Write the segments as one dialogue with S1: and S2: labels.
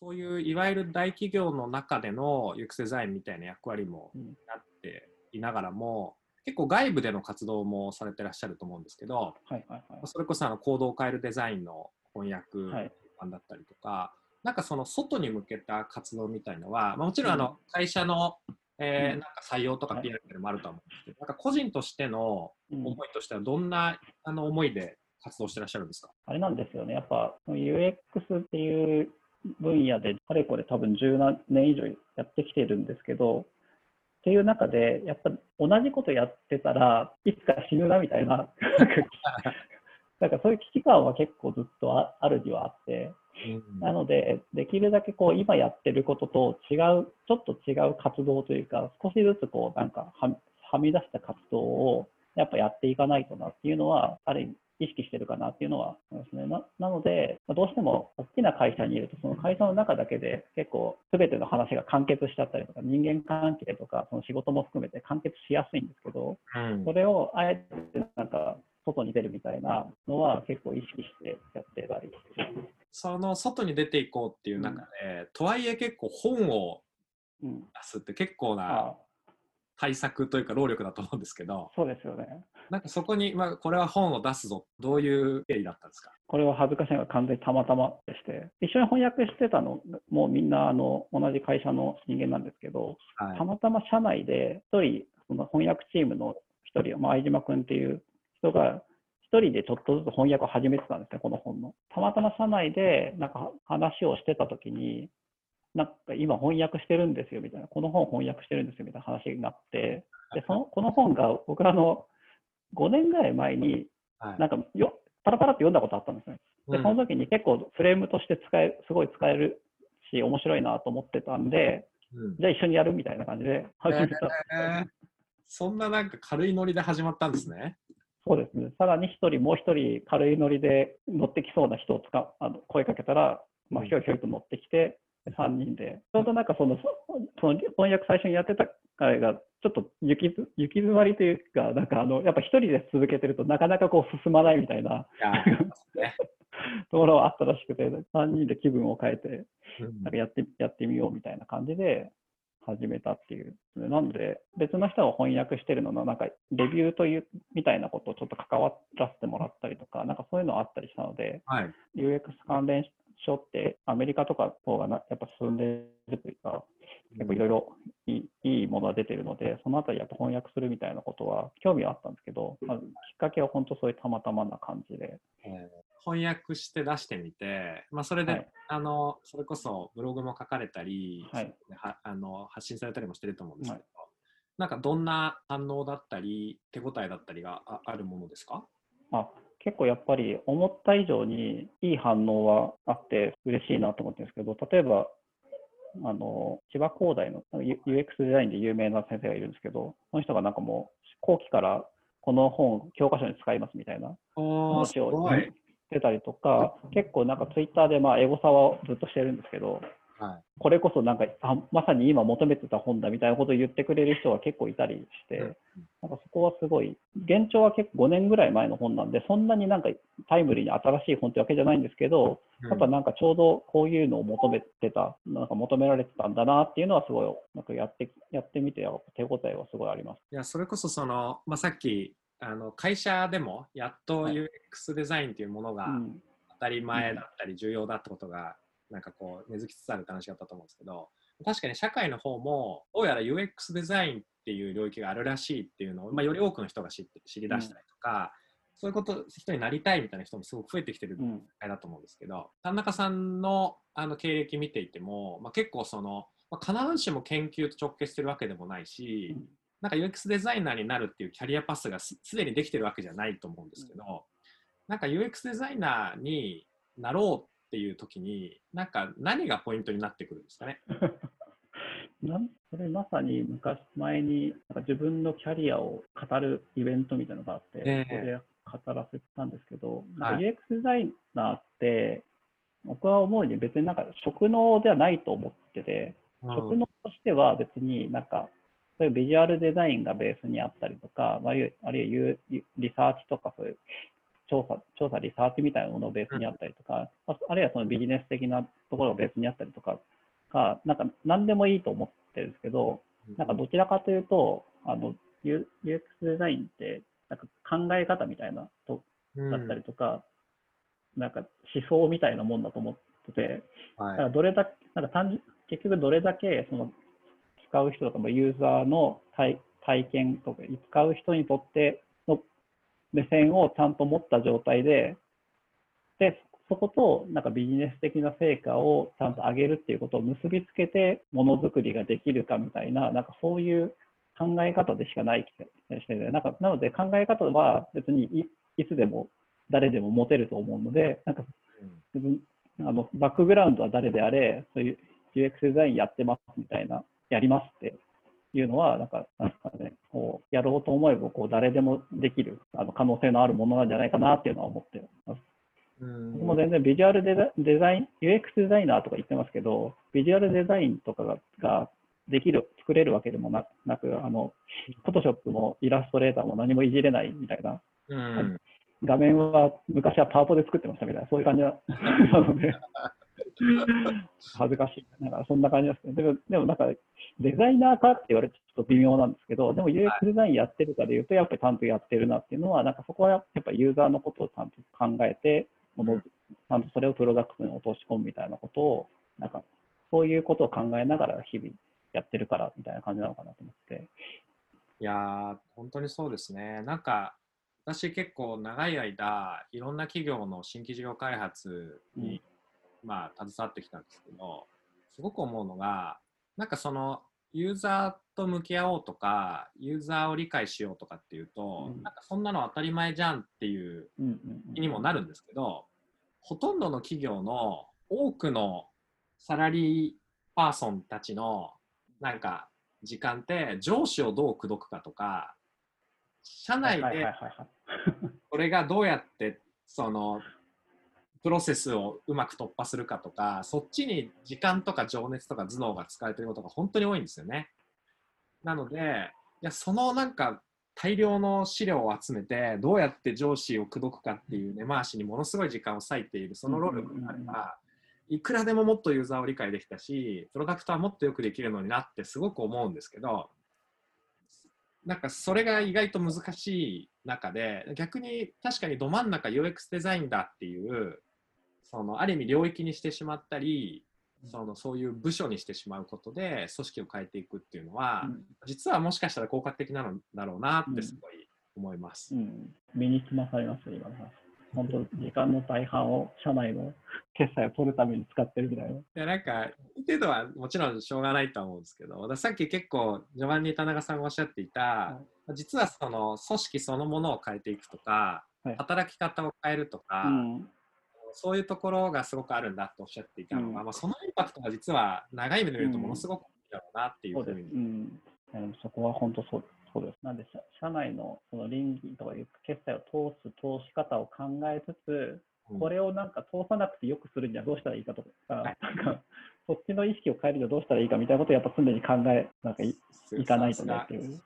S1: そういういわゆる大企業の中での UX デザインみたいな役割も
S2: うん。
S1: なっていながらも、結構外部での活動もされてらっしゃると思うんですけど、
S2: はいはいはい。
S1: それこそあの行動を変えるデザインの翻訳
S2: はい。
S1: 版だったりとか、なんかその外に向けた活動みたいのは、まあ、もちろんあの会社の、えー
S2: うん。
S1: なんか採用とか
S2: はい。
S1: PR でもあるとは思うんですけど、なんか個人としての
S2: うん。
S1: 思いとしてはどんなあの思いで活動してらっしゃるんですか、
S2: あれなんですよね、やっぱ UX っていう分野で、かれこれ多分10何年以上やってきてるんですけど、っていう中で、やっぱ同じことやってたらいつか死ぬなみたいな、なんかそういう危機感は結構ずっとああるにはあって、なので、できるだけこう今やってることと違う、ちょっと違う活動というか、少しずつこうなんかははみ出した活動をやっぱやっていかないとなっていうのは、ある意味意識してるかなっていうのは思いますね。ななので、まあどうしても大きな会社にいると、その会社の中だけで結構全ての話が完結しちゃったりとか、人間関係とか、その仕事も含めて完結しやすいんですけど、
S1: うん。
S2: それをあえてなんか外に出るみたいなのは結構意識してやってたり。
S1: その外に出ていこうっていう中で、とはいえ結構本を
S2: うん、
S1: 出すって結構な
S2: あ
S1: 対策というか労力だと思うんですけど、
S2: そうですよね。
S1: なんかそこに、まあ、これは本を出すぞ、どういう経緯だったんですか？
S2: これは恥ずかしいのが完全にたまたまでして、一緒に翻訳してたのもうみんなあの同じ会社の人間なんですけど、
S1: はい
S2: たまたま社内で一人、その翻訳チームの一人、まあ、相島君っていう人が、一人でちょっとずつ翻訳を始めてたんですね、この本の。たまたま社内でなんか話をしてたときに、なんか今翻訳してるんですよみたいな、この本翻訳してるんですよみたいな話になって、でそのこの本が僕らの5年ぐらい前に、
S1: はい
S2: なんかよパラパラって読んだことあったんですね。で、
S1: うん
S2: その時に結構フレームとして使え、すごい使えるし、面白いなと思ってたんで、
S1: うん
S2: じゃあ一緒にやるみたいな感じで始めた。
S1: えーそんななんか軽いノリで始まったんですね。
S2: そうですね。さらに一人、もう一人軽いノリで乗ってきそうな人を使うあの声かけたら、まあ、ひょいひょいと乗ってきて、3人で、ちょうどなんかその、そその翻訳最初にやってた彼が、ちょっと行きづ行き詰まりというか、なんかあの、やっぱ一人で続けてるとなかなかこう進まないみたいな ところはあったらしくて、3人で気分を変えて、
S1: うん
S2: なんかやってやってみようみたいな感じで始めたっていう。なので、別の人が翻訳してるのの、なんかレビューというみたいなことをちょっと関わらせてもらったりとか、なんかそういうのあったりしたので、
S1: はい。
S2: UX 関連書ってアメリカとかの方がなやっぱ進んでるというか、結構いろいろいいいいものが出てるので、そのあたりやっぱ翻訳するみたいなことは興味はあったんですけど、まあ、きっかけは本当そういうたまたまな感じで。
S1: えー翻訳して出してみて、まあ、それで、
S2: はい。
S1: あのそれこそブログも書かれたり、
S2: はい。
S1: はあの発信されたりもしてると思うんですけど、なんかどんな反応だったり手応えだったりがああるものですか？
S2: あ結構やっぱり思った以上にいい反応はあって嬉しいなと思ってるんですけど、例えば、あの千葉工大の UX デザインで有名な先生がいるんですけど、その人がなんかもう後期からこの本教科書に使いますみたいな
S1: お
S2: 話をしてたりとか、結構なんかツイッターでまあエゴサをずっとしてるんですけど、
S1: はい。
S2: これこそなんかあまさに今求めてた本だみたいなことを言ってくれる人が結構いたりして、
S1: うん。
S2: なんかそこはすごい、現状は結構5年ぐらい前の本なんで、そんなになんかタイムリーに新しい本ってわけじゃないんですけど、やっぱなんかちょうどこういうのを求めてた、なんか求められてたんだなっていうのはすごい、なんかやってやってみて手応えはすごいあります。
S1: いやそれこそその、まあ、さっきあの会社でもやっと
S2: はい。
S1: UX デザインというものが
S2: うん。
S1: 当たり前だったり重要だってことがなんかこう根付きつつあるって話だったと思うんですけど確かに社会の方もどうやら UX デザインっていう領域があるらしいっていうのを、まあ、より多くの人が知って知り出したりとか、そういうこと人になりたいみたいな人もすごく増えてきてる
S2: うん。
S1: 会だと思うんですけど田中さんのあの経歴見ていても、まあ、結構その、まあ、必ずしも研究と直結してるわけでもないし、
S2: うん。
S1: なんか UX デザイナーになるっていうキャリアパスがすすでにできてるわけじゃないと思うんですけど、なんか UX デザイナーになろうっていう時になんか何がポイントになってくるんですかね？
S2: なんそれまさに昔前になんか自分のキャリアを語るイベントみたいなのがあって、
S1: ええ。
S2: それで語らせたんですけど、
S1: はい。
S2: UX デザイナーって、僕は思うに別になんか職能ではないと思ってて、職能としては別になんか、そういうビジュアルデザインがベースにあったりとか、あるいはあるいはリサーチとかそういう調査、調査、リサーチみたいなものをベースにあったりとか、ああるいはそのビジネス的なところがベースにあったりとかが、なんか何でもいいと思ってるんですけど、なんかどちらかというと、あの UX デザインって、なんか考え方みたいなと
S1: うん
S2: だったりとか、なんか思想みたいなもんだと思ってて、
S1: はい。
S2: だからどれだけ、なんか単純結局どれだけその使う人とかもユーザーの体体験とか、使う人にとっての目線をちゃんと持った状態で、で、そことなんかビジネス的な成果をちゃんと上げるっていうことを結びつけてものづくりができるかみたいな、なんかそういう考え方でしかない気がして、なんかなので考え方は別にいいつでも誰でも持てると思うので、なんかあのバックグラウンドは誰であれ、そういう UX デザインやってますみたいな、やりますっていうのは、なんか、なんですかね、こうやろうと思えばこう誰でもできるあの可能性のあるものなんじゃないかなっていうのは思ってます。
S1: うん
S2: 僕も全然ビジュアルデザデザイン、UX デザイナーとか言ってますけど、ビジュアルデザインとかがができる、作れるわけでもななく、あの、フォトショップもイラストレーターも何もいじれないみたいな、
S1: うん
S2: 画面は昔はパワポで作ってましたみたいな、そういう感じな なので、恥ずかしい。なんかそんな感じですね。でも、でもなんか、デザイナーかって言われてちょっと微妙なんですけど、でも UX デザインやってるかで言うと、やっぱりちゃんとやってるなっていうのは、なんかそこはやっぱりユーザーのことをちゃんと考えて、ものちゃんとそれをプロダクトに落とし込むみたいなことを、なんか、そういうことを考えながら日々やってるからみたいな感じなのかなと思って。
S1: いやー、本当にそうですね。なんか、私結構長い間、いろんな企業の新規事業開発に、まあ、携わってきたんですけど、すごく思うのが、なんかその、ユーザーと向き合おうとか、ユーザーを理解しようとかっていうと、
S2: うん。
S1: なんかそんなの当たり前じゃんっていう気にもなるんですけど、ほとんどの企業の多くのサラリーパーソンたちのなんか時間って上司をどう口説くかとか社内でこれがどうやってそのプロセスをうまく突破するかとかそっちに時間とか情熱とか頭脳が使われてることが本当に多いんですよね。なのでいやそのなんか大量の資料を集めてどうやって上司を口説くかっていう根回しにものすごい時間を割いているその労力があればいくらでももっとユーザーを理解できたしプロダクトはもっとよくできるのになってすごく思うんですけどなんかそれが意外と難しい中で逆に確かにど真ん中 UX デザインだっていうそのある意味領域にしてしまったりそのそういう部署にしてしまうことで組織を変えていくっていうのは、
S2: うん。
S1: 実はもしかしたら効果的なのだろうなってすごい思います。
S2: うん、身につまされますよ、今の話。本当、時間の大半を社内の決済を取るために使ってるみたいな。
S1: でなんか、程度はもちろんしょうがないとは思うんですけど、私さっき結構序盤に田中さんがおっしゃっていた、実はその組織そのものを変えていくとか、
S2: はい。
S1: 働き方を変えるとか、
S2: うん
S1: そういうところがすごくあるんだとおっしゃっていたのが、
S2: うん
S1: まあ、そのインパクトが実は長い目で見るとものすごく大きいだろうなってい
S2: そう。
S1: ふうに。
S2: うん。いやでもそこは本当そうそうです。なんで社、社内のその倫理とかいう決済を通す通し方を考えつつ、
S1: うん
S2: これをなんか通さなくてよくするにはどうしたらいいかとか、
S1: はい
S2: なんかそっちの意識を変えるにはどうしたらいいかみたいなことをやっぱ常に考えなんかいいかないとねっていう。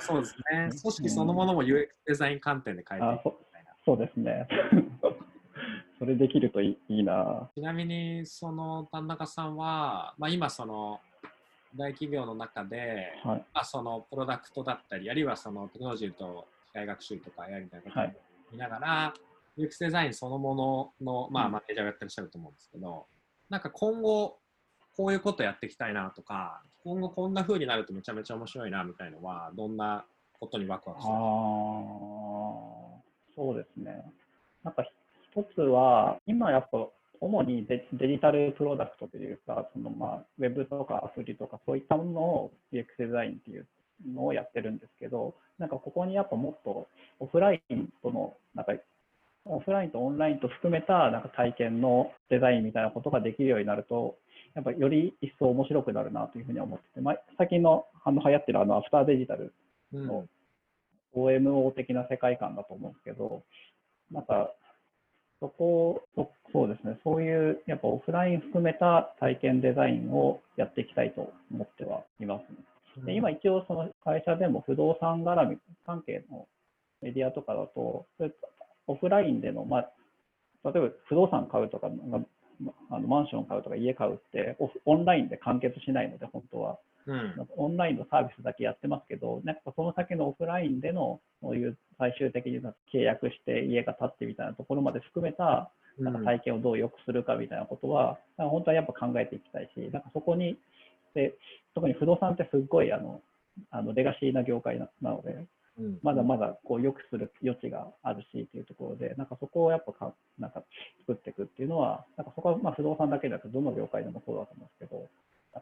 S1: そうですね。組織そのものも UX デザイン観点で変えていくみたいな。
S2: そうですね。それできるといいいいな。
S1: ちなみに、その田中さんは、まあ、今、その大企業の中で、
S2: はい。
S1: まあ、そのプロダクトだったり、あるいはそのテクノロジーと機械学習とか AI みたいなことを
S2: はい
S1: 見ながら、UX デザインそのものの、まあ、
S2: うん
S1: マネージャーをやってらっしゃると思うんですけど、なんか今後、こういうことやっていきたいなとか、今後こんな風になるとめちゃめちゃ面白いなみたいのは、どんなことにワクワクしてる
S2: そうですね。なんか一つは、今やっぱ主にデデジタルプロダクトというか、そのまあウェブとかアプリとかそういったものを UX デザインっていうのをやってるんですけど、なんかここにやっぱもっとオフラインとの、なんかオフラインとオンラインと含めたなんか体験のデザインみたいなことができるようになると、やっぱより一層面白くなるなというふうに思ってて、まあ、最近のあの流行ってるあのアフターデジタル
S1: うん。
S2: の OMO 的な世界観だと思うんですけど、なんか、そこそそうですね、そういうやっぱオフライン含めた体験デザインをやっていきたいと思ってはいますね。で今一応その会社でも不動産絡み関係のメディアとかだと、オフラインでの、まあ、例えば不動産買うとか、まあのマンション買うとか家買うってオフオンラインで完結しないので、本当は。
S1: うん。
S2: オンラインのサービスだけやってますけど、なんかその先のオフラインでの、そういう最終的に契約して家が建ってみたいなところまで含めた、なんか体験をどう良くするかみたいなことは、なんか本当はやっぱ考えていきたいし、なんかそこに、で特に不動産ってすっごいあのあのレガシーな業界ななので、
S1: うん。
S2: まだまだこう良くする余地があるしっていうところで、なんかそこをやっぱかなんか作っていくっていうのは、なんかそこはまあ不動産だけじゃなくて、どの業界でもそうだと思うんですけど、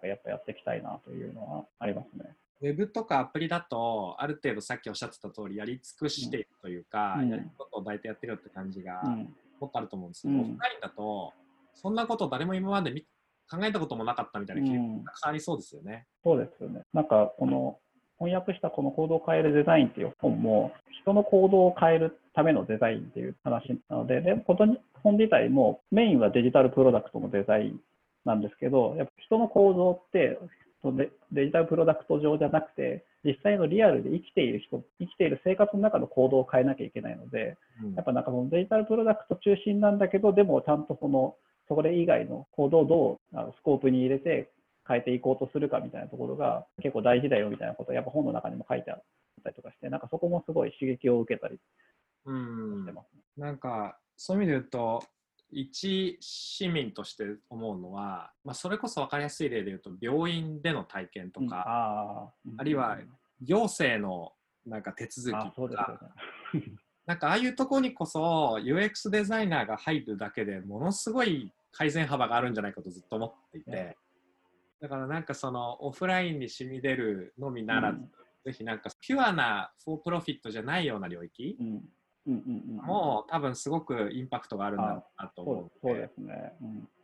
S2: かやっぱやっていきたいなというのはありますね。
S1: ウェブとかアプリだと、ある程度さっきおっしゃってた通り、やり尽くしているというか、
S2: うん
S1: やることを大体やってるって感じが
S2: うん
S1: もっとあると思うんですけど、
S2: うん
S1: オフラインだと、そんなこと誰も今まで見考えたこともなかったみたいな経験たくさんありそうですよね。
S2: そうですよね。なんかこの翻訳したこの行動を変えるデザインっていう本も人の行動を変えるためのデザインっていう話なので、でこの本自体もメインはデジタルプロダクトのデザインなんですけど、やっぱ人の行動ってデデジタルプロダクト上じゃなくて、実際のリアルで生きている人、生きている生活の中の行動を変えなきゃいけないので、
S1: うん
S2: やっぱなんかそのデジタルプロダクト中心なんだけど、でもちゃんとそのそれ以外の行動をどうスコープに入れて変えていこうとするかみたいなところが結構大事だよみたいなことをやっぱ本の中にも書いてあったりとかして、なんかそこもすごい刺激を受けたり
S1: うん
S2: してますね。
S1: なんかそういう意味で言うと一市民として思うのは、まあ、それこそ分かりやすい例で言うと病院での体験と
S2: うん。
S1: か、
S2: あー。
S1: あるいは行政のなんか手続
S2: あ
S1: きとか
S2: ね。
S1: なんかああいうところにこそ UX デザイナーが入るだけでものすごい改善幅があるんじゃないかとずっと思っていて、
S2: ね
S1: だからなんかそのオフラインに染み出るのみならず、
S2: うん。
S1: ぜひなんかピュアなフォープロフィットじゃないような領域
S2: うんうんうんうん
S1: も多分すごくインパクトがあるんだろうなと思
S2: そう
S1: うの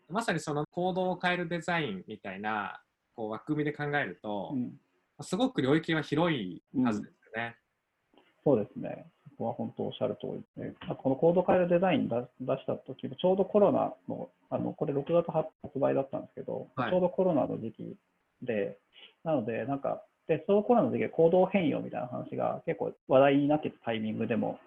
S1: まさにその行動を変えるデザインみたいなこう枠組みで考えると、
S2: うん。
S1: すごく領域は広いはずですよね。
S2: そうですね。そこは本当おっしゃる通りで、あこのコード変えるデザイン出出した時も、ちょうどコロナの、あのこれ6月発売だったんですけど、
S1: はい。
S2: ちょうどコロナの時期で、なので、なんか、で、そのコロナの時期で行動変容みたいな話が結構話題になってたタイミングでも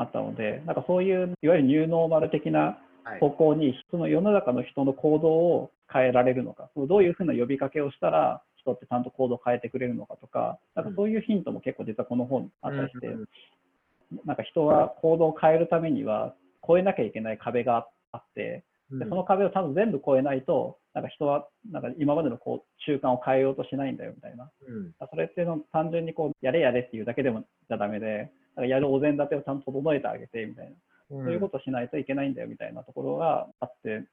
S2: あったので、なんかそういう、いわゆるニューノーマル的な
S1: はい。
S2: 方向に、その世の中の人の行動を変えられるのか、そのどういうふうな呼びかけをしたら、人ってちゃんと行動を変えてくれるのかとか、なんかそういうヒントも結構実はこの本あったりして、
S1: うん
S2: なんか人は行動を変えるためには越えなきゃいけない壁があって、
S1: うん。
S2: でその壁をちゃんと全部越えないと、なんか人はなんか今までのこう習慣を変えようとしないんだよみたいな。
S1: うん。
S2: それっていうのを単純にこうやれやれっていうだけでもじゃダメで、やるお膳立てをちゃんと整えてあげてみたいな。
S1: うん
S2: そういうことをしないといけないんだよみたいなところがあって、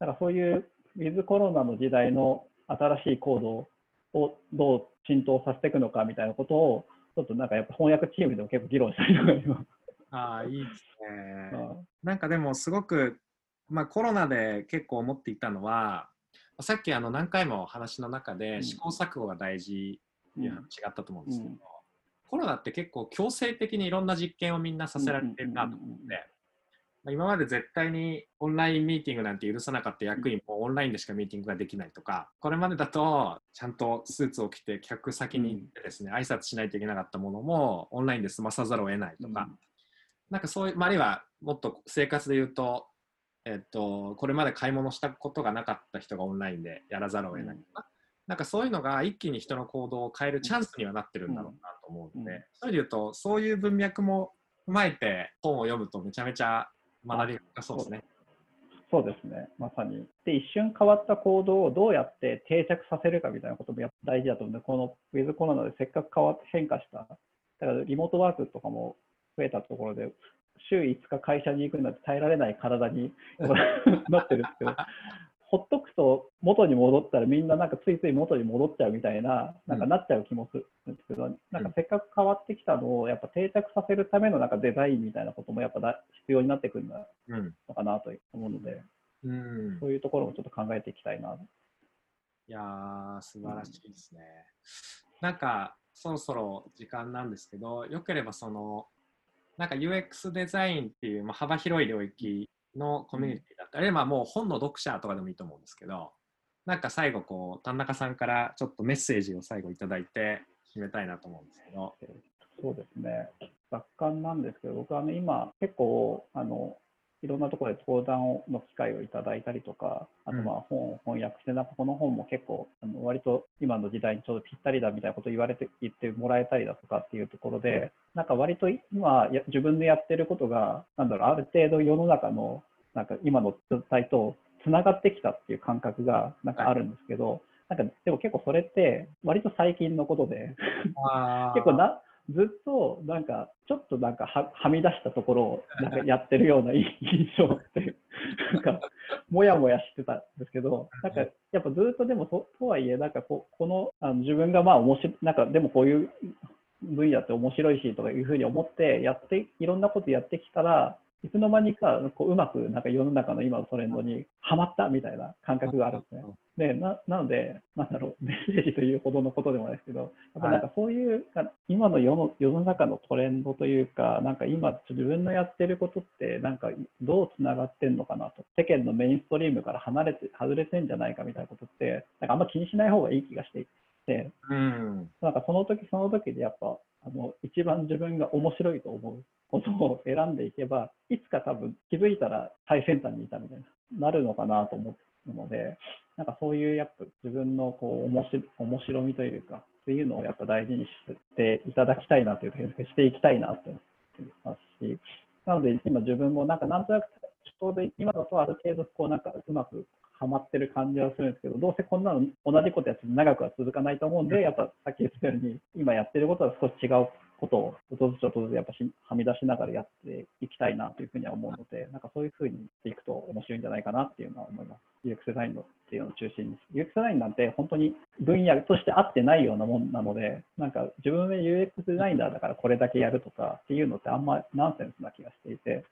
S2: なんかそういうウィズコロナの時代の新しい行動をどう浸透させていくのかみたいなことを、ちょっとなんかやっぱ翻訳チームでも結構議論したりとか今。
S1: ああ、いいですね。
S2: うん
S1: なんかでもすごく、まあ、コロナで結構思っていたのは、さっきあの何回も話の中で
S2: うん
S1: 試行錯誤が大事っていう話があったと思うんですけど、
S2: うん
S1: コロナって結構強制的にいろんな実験をみんなさせられてるなと思って、今まで絶対にオンラインミーティングなんて許さなかった役員もオンラインでしかミーティングができないとか、これまでだとちゃんとスーツを着て客先に行ってですね、挨拶しないといけなかったものもオンラインで済まさざるを得ないとか、なんかそういう、まあ、あるいはもっと生活で言うと、えっと、これまで買い物したことがなかった人がオンラインでやらざるを得ないとか、なんかそういうのが一気に人の行動を変えるチャンスにはなってるんだろうなと思うので、
S2: うん。
S1: そういう意味で言うと、そういう文脈も踏まえて本を読むとめちゃめちゃ学びが深そうですね。
S2: そうですね、まさに。で、一瞬変わった行動をどうやって定着させるかみたいなこともやっぱ大事だと思うので、このウィズコロナでせっかく変わって変化した、だからリモートワークとかも増えたところで、週5日会社に行くなんて耐えられない体に なってるんですけど、ほっとくと元に戻ったらみんななんかついつい元に戻っちゃうみたいな、なんかなっちゃう気もするんですけど、なんかせっかく変わってきたのをやっぱ定着させるためのなんかデザインみたいなこともやっぱだ必要になってくるの
S1: うん。
S2: かなと思うので、
S1: うん。
S2: そういうところもちょっと考えていきたいな。
S1: いやー、素晴らしいですね。なんか、そろそろ時間なんですけど、よければその、なんか UX デザインっていう、まあ、幅広い領域のコミュニティあるいはもう本の読者とかでもいいと思うんですけど、なんか最後、こう、田中さんからちょっとメッセージを最後いただいて締めたいなと思うんですけど。
S2: そうですね。雑感なんですけど、僕は、ね、今、結構、あの、いろんなところで登壇の機会をいただいたりとか、あとまあ本を翻訳して、なんかこの本も結構、あの割と今の時代にちょうどぴったりだみたいなことを言われて、言ってもらえたりだとかっていうところで、なんか割と今や自分でやってることが、なんだろう、ある程度世の中の、なんか今の状態とつながってきたっていう感覚がなんかあるんですけど、なんかでも結構それって割と最近のことで結構なずっとなんかちょっとなんかははみ出したところをなんかやってるような印象ってなんかもやもやしてたんですけどなんかやっぱずっとでもととはいえなんかここのあの自分がまあ面白なんかでもこういう分野って面白いしとかいうふうに思ってやっていろんなことやってきたらいつの間にかこううまくなんか世の中の今のトレンドにはまったみたいな感覚があるんですね。でななので、なんだろう、メッセージというほどのことでもないですけど、やっぱなんかそういう、はい、今の世の世の中のトレンドというか、なんか今、自分のやってることって、なんかどうつながってんのかなと、世間のメインストリームから離れて外れてんじゃないかみたいなことって、なんかあんま気にしない方がいい気がしていて、うん、なんかその時その時でやっぱ、あの一番自分が面白いと思うことを選んでいけば、いつか多分気づいたら最先端にいたみたいな、なるのかなと思うので、なんかそういうやっぱ自分のこう面白面白みというか、そういうのをやっぱ大事にしていただきたいなというふうにしていきたいなと思ってますし、なので今自分もなんかなんとなくちょうど今だとある程度こうなんかうまくはまってる感じはするんですけど、どうせこんなの同じことやって長くは続かないと思うんで、やっぱさっき言ったように、今やってることは少し違うことを、ちょっとずつちょっとずつやっぱしはみ出しながらやっていきたいなというふうには思うので、なんかそういうふうにしていくと面白いんじゃないかなっていうのは思います。UX デザインのっていうのを中心に。UX デザインなんて本当に分野として合ってないようなもんなので、なんか自分で UX デザイナーだからこれだけやるとかっていうのってあんまナンセンスな気がしていて、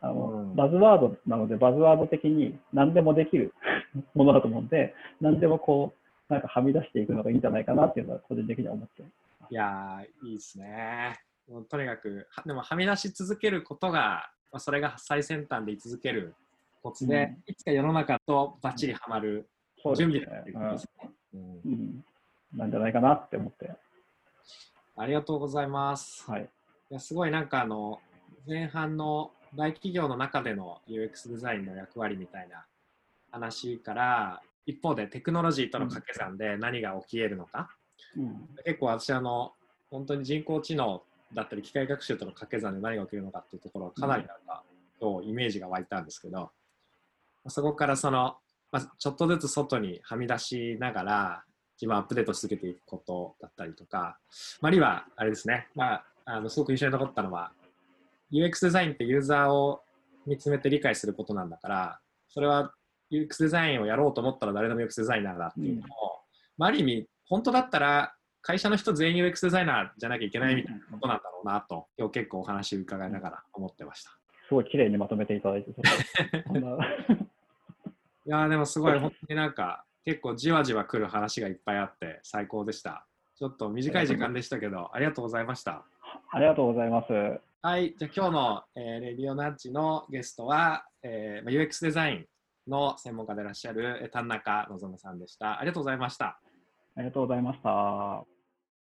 S2: あの、バズワードなので、バズワード的に何でもできる ものだと思うんで、何でもこう、なんかはみ出していくのがいいんじゃないかなっていうのは、個人的には思って
S1: いやー、いいですね。もうとにかく、でもはみ出し続けることが、まあ、それが最先端で居続けるコツで、うん、いつか世の中とばっちりはまる準備だっていうことですね。
S2: うん、うん、なんじゃないかなって思って。
S1: ありがとうございます。はい、いやすごいなんかあの前半の大企業の中での UX デザインの役割みたいな話から一方でテクノロジーとの掛け算で何が起きえるのか、うん、結構私あの本当に人工知能だったり機械学習との掛け算で何が起きるのかっていうところはかなりなんか、うん、イメージが湧いたんですけどそこからその、まあ、ちょっとずつ外にはみ出しながら自分アップデートし続けていくことだったりとか、まあ、あるいはあれですね、まあ、あのすごく印象に残ったのは UX デザインってユーザーを見つめて理解することなんだから、それは UX デザインをやろうと思ったら誰でも UX デザイナーだっていうのを、うん、まあ、ある意味、本当だったら会社の人全員 UX デザイナーじゃなきゃいけないみたいなことなんだろうなと、今日結構お話伺いながら思ってました。
S2: すごい綺麗にまとめていただいて、い
S1: やでもすごい、本当になんか結構じわじわ来る話がいっぱいあって最高でした。ちょっと短い時間でしたけど、ありがとうございました。
S2: ありがとうございます。
S1: はい、じゃあ今日の、えー、レディオナッジのゲストは、えー、UX デザインの専門家でいらっしゃる田中望さんでした。ありがとうございました。
S2: ありがとうございました。